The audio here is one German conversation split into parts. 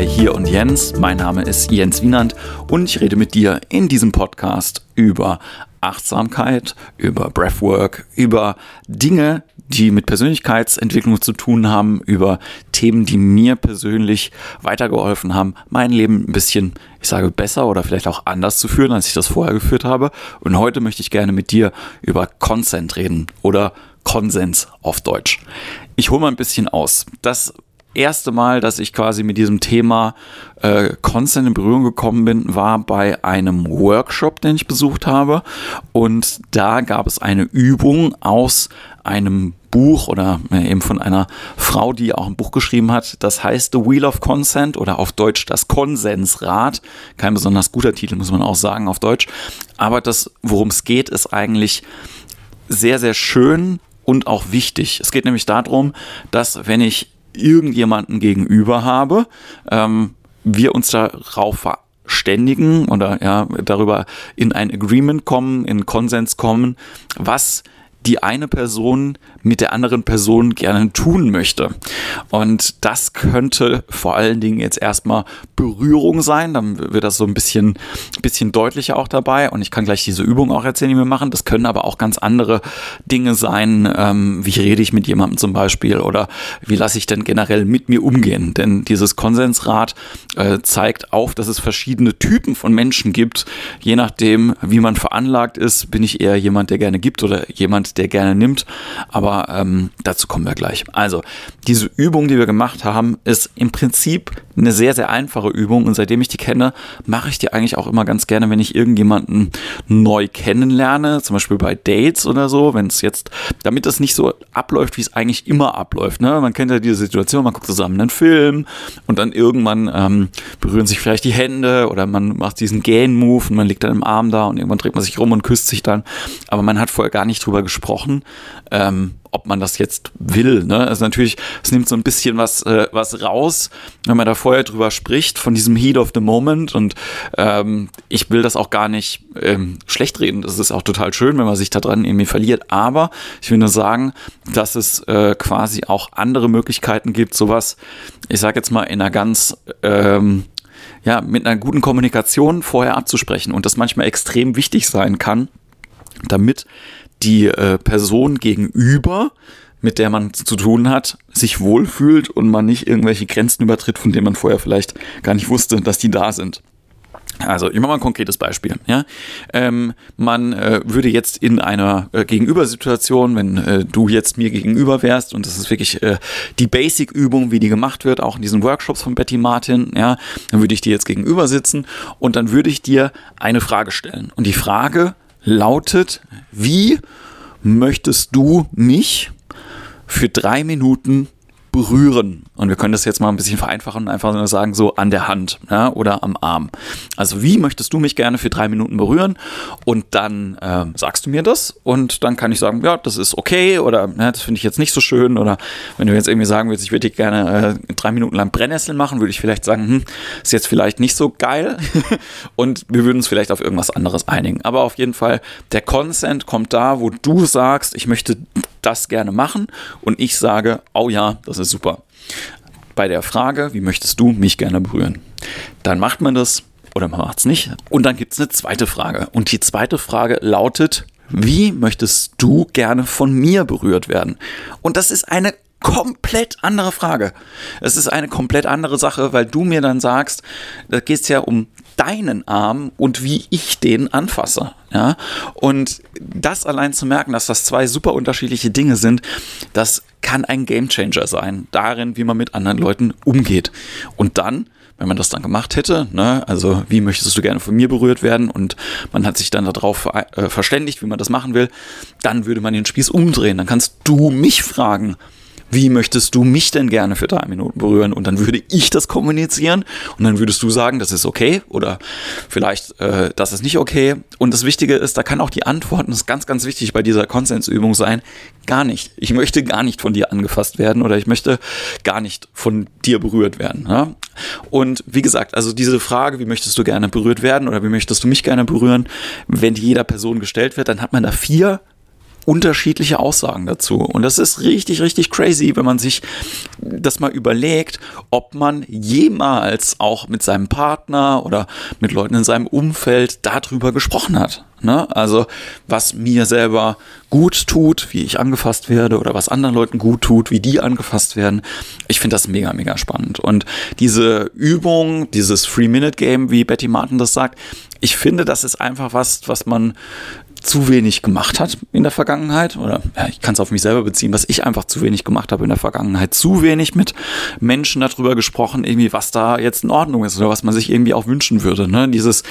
bei Hier und Jens. Mein Name ist Jens Wienand und ich rede mit dir in diesem Podcast über Achtsamkeit, über Breathwork, über Dinge, die mit Persönlichkeitsentwicklung zu tun haben, über Themen, die mir persönlich weitergeholfen haben, mein Leben ein bisschen, ich sage, besser oder vielleicht auch anders zu führen, als ich das vorher geführt habe. Und heute möchte ich gerne mit dir über Consent reden oder Konsens auf Deutsch. Ich hole mal ein bisschen aus. Das erste Mal, dass ich quasi mit diesem Thema äh, Consent in Berührung gekommen bin, war bei einem Workshop, den ich besucht habe. Und da gab es eine Übung aus einem Buch oder eben von einer Frau, die auch ein Buch geschrieben hat. Das heißt The Wheel of Consent oder auf Deutsch das Konsensrad. Kein besonders guter Titel, muss man auch sagen auf Deutsch. Aber das, worum es geht, ist eigentlich sehr, sehr schön und auch wichtig. Es geht nämlich darum, dass wenn ich irgendjemanden gegenüber habe, ähm, wir uns darauf verständigen oder ja, darüber in ein Agreement kommen, in Konsens kommen, was die eine Person mit der anderen Person gerne tun möchte. Und das könnte vor allen Dingen jetzt erstmal Berührung sein, dann wird das so ein bisschen, bisschen deutlicher auch dabei. Und ich kann gleich diese Übung auch erzählen, die wir machen. Das können aber auch ganz andere Dinge sein. Ähm, wie rede ich mit jemandem zum Beispiel oder wie lasse ich denn generell mit mir umgehen? Denn dieses Konsensrad äh, zeigt auf, dass es verschiedene Typen von Menschen gibt. Je nachdem, wie man veranlagt ist, bin ich eher jemand, der gerne gibt oder jemand, der gerne nimmt. Aber ähm, dazu kommen wir gleich. Also, diese Übung, die wir gemacht haben, ist im Prinzip eine sehr, sehr einfache Übung und seitdem ich die kenne, mache ich die eigentlich auch immer ganz gerne, wenn ich irgendjemanden neu kennenlerne, zum Beispiel bei Dates oder so, wenn es jetzt, damit das nicht so abläuft, wie es eigentlich immer abläuft. Ne? Man kennt ja diese Situation, man guckt zusammen einen Film und dann irgendwann ähm, berühren sich vielleicht die Hände oder man macht diesen Gain-Move und man liegt dann im Arm da und irgendwann dreht man sich rum und küsst sich dann. Aber man hat vorher gar nicht drüber gesprochen. Ähm, ob man das jetzt will. Ne? Also natürlich, es nimmt so ein bisschen was, äh, was raus, wenn man da vorher drüber spricht, von diesem Heat of the Moment. Und ähm, ich will das auch gar nicht ähm, schlecht reden. Das ist auch total schön, wenn man sich da dran irgendwie verliert. Aber ich will nur sagen, dass es äh, quasi auch andere Möglichkeiten gibt, sowas, ich sage jetzt mal, in einer ganz ähm, ja, mit einer guten Kommunikation vorher abzusprechen und das manchmal extrem wichtig sein kann, damit die äh, Person gegenüber, mit der man zu tun hat, sich wohlfühlt und man nicht irgendwelche Grenzen übertritt, von denen man vorher vielleicht gar nicht wusste, dass die da sind. Also, ich mache mal ein konkretes Beispiel. Ja? Ähm, man äh, würde jetzt in einer äh, Gegenübersituation, wenn äh, du jetzt mir gegenüber wärst, und das ist wirklich äh, die Basic-Übung, wie die gemacht wird, auch in diesen Workshops von Betty Martin, ja, dann würde ich dir jetzt gegenüber sitzen und dann würde ich dir eine Frage stellen. Und die Frage lautet, wie möchtest du mich für drei Minuten berühren. Und wir können das jetzt mal ein bisschen vereinfachen und einfach nur sagen, so an der Hand ja, oder am Arm. Also wie möchtest du mich gerne für drei Minuten berühren? Und dann äh, sagst du mir das und dann kann ich sagen, ja, das ist okay oder ja, das finde ich jetzt nicht so schön. Oder wenn du jetzt irgendwie sagen willst, ich würde dich gerne äh, drei Minuten lang Brennnessel machen, würde ich vielleicht sagen, hm, ist jetzt vielleicht nicht so geil. und wir würden uns vielleicht auf irgendwas anderes einigen. Aber auf jeden Fall, der Consent kommt da, wo du sagst, ich möchte das gerne machen und ich sage, oh ja, das ist super. Bei der Frage, wie möchtest du mich gerne berühren? Dann macht man das oder man macht es nicht. Und dann gibt es eine zweite Frage. Und die zweite Frage lautet, wie möchtest du gerne von mir berührt werden? Und das ist eine komplett andere Frage. Es ist eine komplett andere Sache, weil du mir dann sagst, da geht es ja um deinen Arm und wie ich den anfasse. Ja? Und das allein zu merken, dass das zwei super unterschiedliche Dinge sind, das kann ein Gamechanger sein, darin, wie man mit anderen Leuten umgeht. Und dann wenn man das dann gemacht hätte, ne, also wie möchtest du gerne von mir berührt werden und man hat sich dann darauf äh, verständigt, wie man das machen will, dann würde man den Spieß umdrehen. Dann kannst du mich fragen, wie möchtest du mich denn gerne für drei Minuten berühren? Und dann würde ich das kommunizieren und dann würdest du sagen, das ist okay oder vielleicht, äh, das ist nicht okay. Und das Wichtige ist, da kann auch die Antwort, und das ist ganz, ganz wichtig bei dieser Konsensübung sein, gar nicht. Ich möchte gar nicht von dir angefasst werden oder ich möchte gar nicht von dir berührt werden. Ja? Und wie gesagt, also diese Frage, wie möchtest du gerne berührt werden oder wie möchtest du mich gerne berühren, wenn die jeder Person gestellt wird, dann hat man da vier unterschiedliche Aussagen dazu. Und das ist richtig, richtig crazy, wenn man sich das mal überlegt, ob man jemals auch mit seinem Partner oder mit Leuten in seinem Umfeld darüber gesprochen hat. Ne? Also was mir selber gut tut, wie ich angefasst werde oder was anderen Leuten gut tut, wie die angefasst werden. Ich finde das mega, mega spannend. Und diese Übung, dieses Three-Minute-Game, wie Betty Martin das sagt, ich finde, das ist einfach was, was man zu wenig gemacht hat in der Vergangenheit oder ja, ich kann es auf mich selber beziehen, was ich einfach zu wenig gemacht habe in der Vergangenheit. Zu wenig mit Menschen darüber gesprochen, irgendwie was da jetzt in Ordnung ist oder was man sich irgendwie auch wünschen würde. Ne? Dieses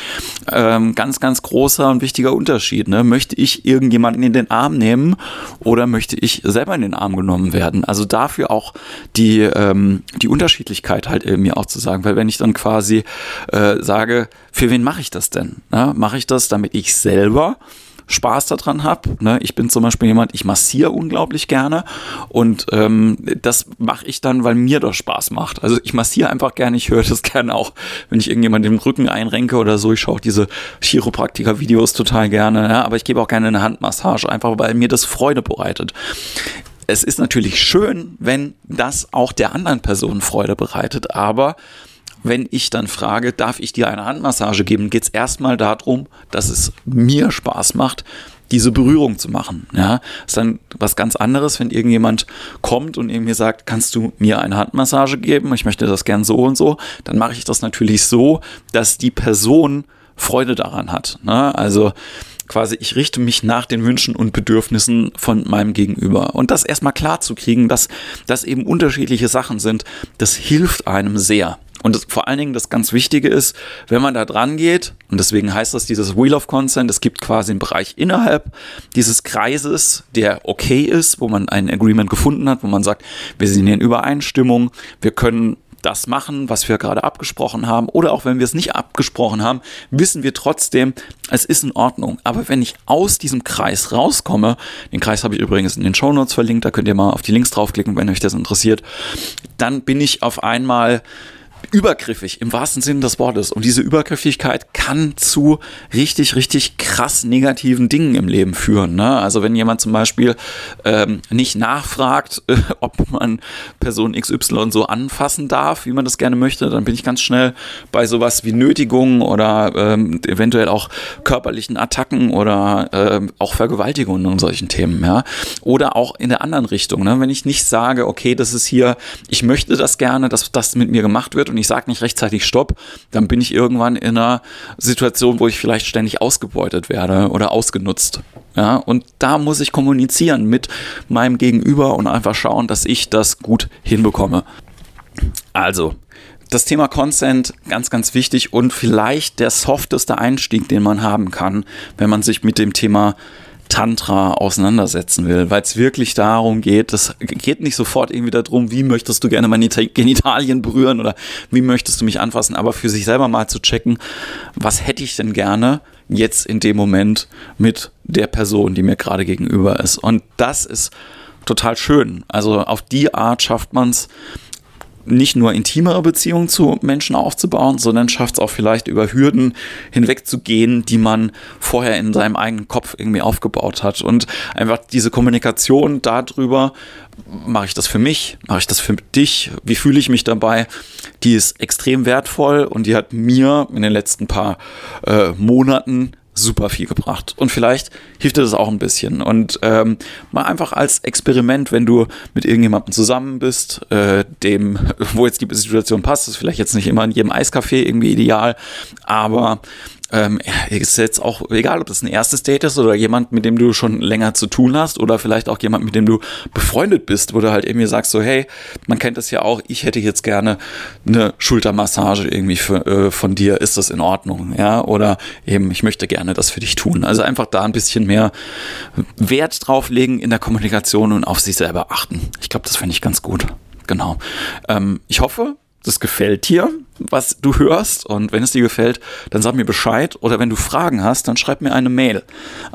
ähm, ganz, ganz großer und wichtiger Unterschied. Ne? Möchte ich irgendjemanden in den Arm nehmen oder möchte ich selber in den Arm genommen werden? Also dafür auch die, ähm, die Unterschiedlichkeit halt irgendwie auch zu sagen, weil wenn ich dann quasi äh, sage, für wen mache ich das denn? Ne? Mache ich das, damit ich selber Spaß daran habe. Ne? Ich bin zum Beispiel jemand, ich massiere unglaublich gerne und ähm, das mache ich dann, weil mir das Spaß macht. Also ich massiere einfach gerne, ich höre das gerne auch, wenn ich irgendjemand den Rücken einrenke oder so. Ich schaue auch diese Chiropraktiker-Videos total gerne, ja? aber ich gebe auch gerne eine Handmassage, einfach weil mir das Freude bereitet es ist natürlich schön, wenn das auch der anderen Person Freude bereitet, aber wenn ich dann frage, darf ich dir eine Handmassage geben, geht es erstmal darum, dass es mir Spaß macht, diese Berührung zu machen. Ja, ist dann was ganz anderes, wenn irgendjemand kommt und irgendwie sagt, kannst du mir eine Handmassage geben? Ich möchte das gern so und so. Dann mache ich das natürlich so, dass die Person Freude daran hat. Ne? Also quasi, ich richte mich nach den Wünschen und Bedürfnissen von meinem Gegenüber. Und das erstmal klar zu kriegen, dass das eben unterschiedliche Sachen sind, das hilft einem sehr. Und das, vor allen Dingen das ganz Wichtige ist, wenn man da dran geht, und deswegen heißt das dieses Wheel of Consent, es gibt quasi einen Bereich innerhalb dieses Kreises, der okay ist, wo man ein Agreement gefunden hat, wo man sagt, wir sind in Übereinstimmung, wir können das machen, was wir gerade abgesprochen haben. Oder auch wenn wir es nicht abgesprochen haben, wissen wir trotzdem, es ist in Ordnung. Aber wenn ich aus diesem Kreis rauskomme, den Kreis habe ich übrigens in den Show Notes verlinkt, da könnt ihr mal auf die Links draufklicken, wenn euch das interessiert, dann bin ich auf einmal übergriffig im wahrsten Sinne des Wortes. Und diese Übergriffigkeit kann zu richtig, richtig krass negativen Dingen im Leben führen. Ne? Also wenn jemand zum Beispiel ähm, nicht nachfragt, äh, ob man Person XY so anfassen darf, wie man das gerne möchte, dann bin ich ganz schnell bei sowas wie Nötigungen oder ähm, eventuell auch körperlichen Attacken oder ähm, auch Vergewaltigungen und solchen Themen. Ja? Oder auch in der anderen Richtung. Ne? Wenn ich nicht sage, okay, das ist hier, ich möchte das gerne, dass das mit mir gemacht wird und ich sage nicht rechtzeitig Stopp, dann bin ich irgendwann in einer Situation, wo ich vielleicht ständig ausgebeutet werde oder ausgenutzt. Ja, und da muss ich kommunizieren mit meinem Gegenüber und einfach schauen, dass ich das gut hinbekomme. Also, das Thema Consent ganz, ganz wichtig und vielleicht der softeste Einstieg, den man haben kann, wenn man sich mit dem Thema Tantra auseinandersetzen will, weil es wirklich darum geht, es geht nicht sofort irgendwie darum, wie möchtest du gerne meine Genitalien berühren oder wie möchtest du mich anfassen, aber für sich selber mal zu checken, was hätte ich denn gerne jetzt in dem Moment mit der Person, die mir gerade gegenüber ist. Und das ist total schön. Also auf die Art schafft man es, nicht nur intimere Beziehungen zu Menschen aufzubauen, sondern schafft es auch vielleicht über Hürden hinwegzugehen, die man vorher in seinem eigenen Kopf irgendwie aufgebaut hat. Und einfach diese Kommunikation darüber, mache ich das für mich, mache ich das für dich, wie fühle ich mich dabei, die ist extrem wertvoll und die hat mir in den letzten paar äh, Monaten super viel gebracht. Und vielleicht hilft dir das auch ein bisschen. Und ähm, mal einfach als Experiment, wenn du mit irgendjemandem zusammen bist, äh, dem, wo jetzt die Situation passt, ist vielleicht jetzt nicht immer in jedem Eiscafé irgendwie ideal, aber ähm, ist jetzt auch egal, ob das ein erstes Date ist oder jemand, mit dem du schon länger zu tun hast oder vielleicht auch jemand, mit dem du befreundet bist, wo du halt irgendwie sagst so, hey, man kennt das ja auch, ich hätte jetzt gerne eine Schultermassage irgendwie für, äh, von dir, ist das in Ordnung, ja, oder eben, ich möchte gerne das für dich tun. Also einfach da ein bisschen mehr Wert drauflegen in der Kommunikation und auf sich selber achten. Ich glaube, das fände ich ganz gut. Genau. Ähm, ich hoffe, das gefällt dir, was du hörst. Und wenn es dir gefällt, dann sag mir Bescheid. Oder wenn du Fragen hast, dann schreib mir eine Mail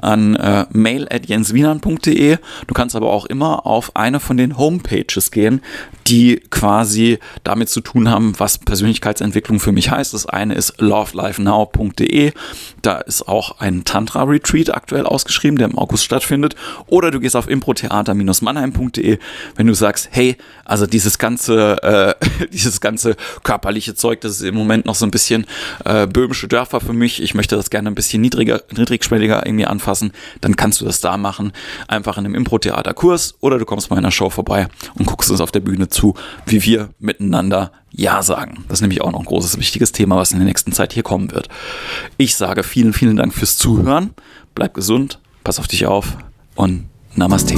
an äh, mail.jenswienern.de. Du kannst aber auch immer auf eine von den Homepages gehen, die quasi damit zu tun haben, was Persönlichkeitsentwicklung für mich heißt. Das eine ist lovelifenow.de. Da ist auch ein Tantra-Retreat aktuell ausgeschrieben, der im August stattfindet. Oder du gehst auf improtheater-mannheim.de, wenn du sagst, hey, also dieses ganze, äh, dieses ganze körperliche Zeug, das ist im Moment noch so ein bisschen äh, böhmische Dörfer für mich. Ich möchte das gerne ein bisschen niedriger, niedrigschwelliger irgendwie anfassen. Dann kannst du das da machen. Einfach in einem Impro-Theater-Kurs oder du kommst bei einer Show vorbei und guckst uns auf der Bühne zu, wie wir miteinander Ja sagen. Das ist nämlich auch noch ein großes, wichtiges Thema, was in der nächsten Zeit hier kommen wird. Ich sage vielen, vielen Dank fürs Zuhören. Bleib gesund, pass auf dich auf und Namaste.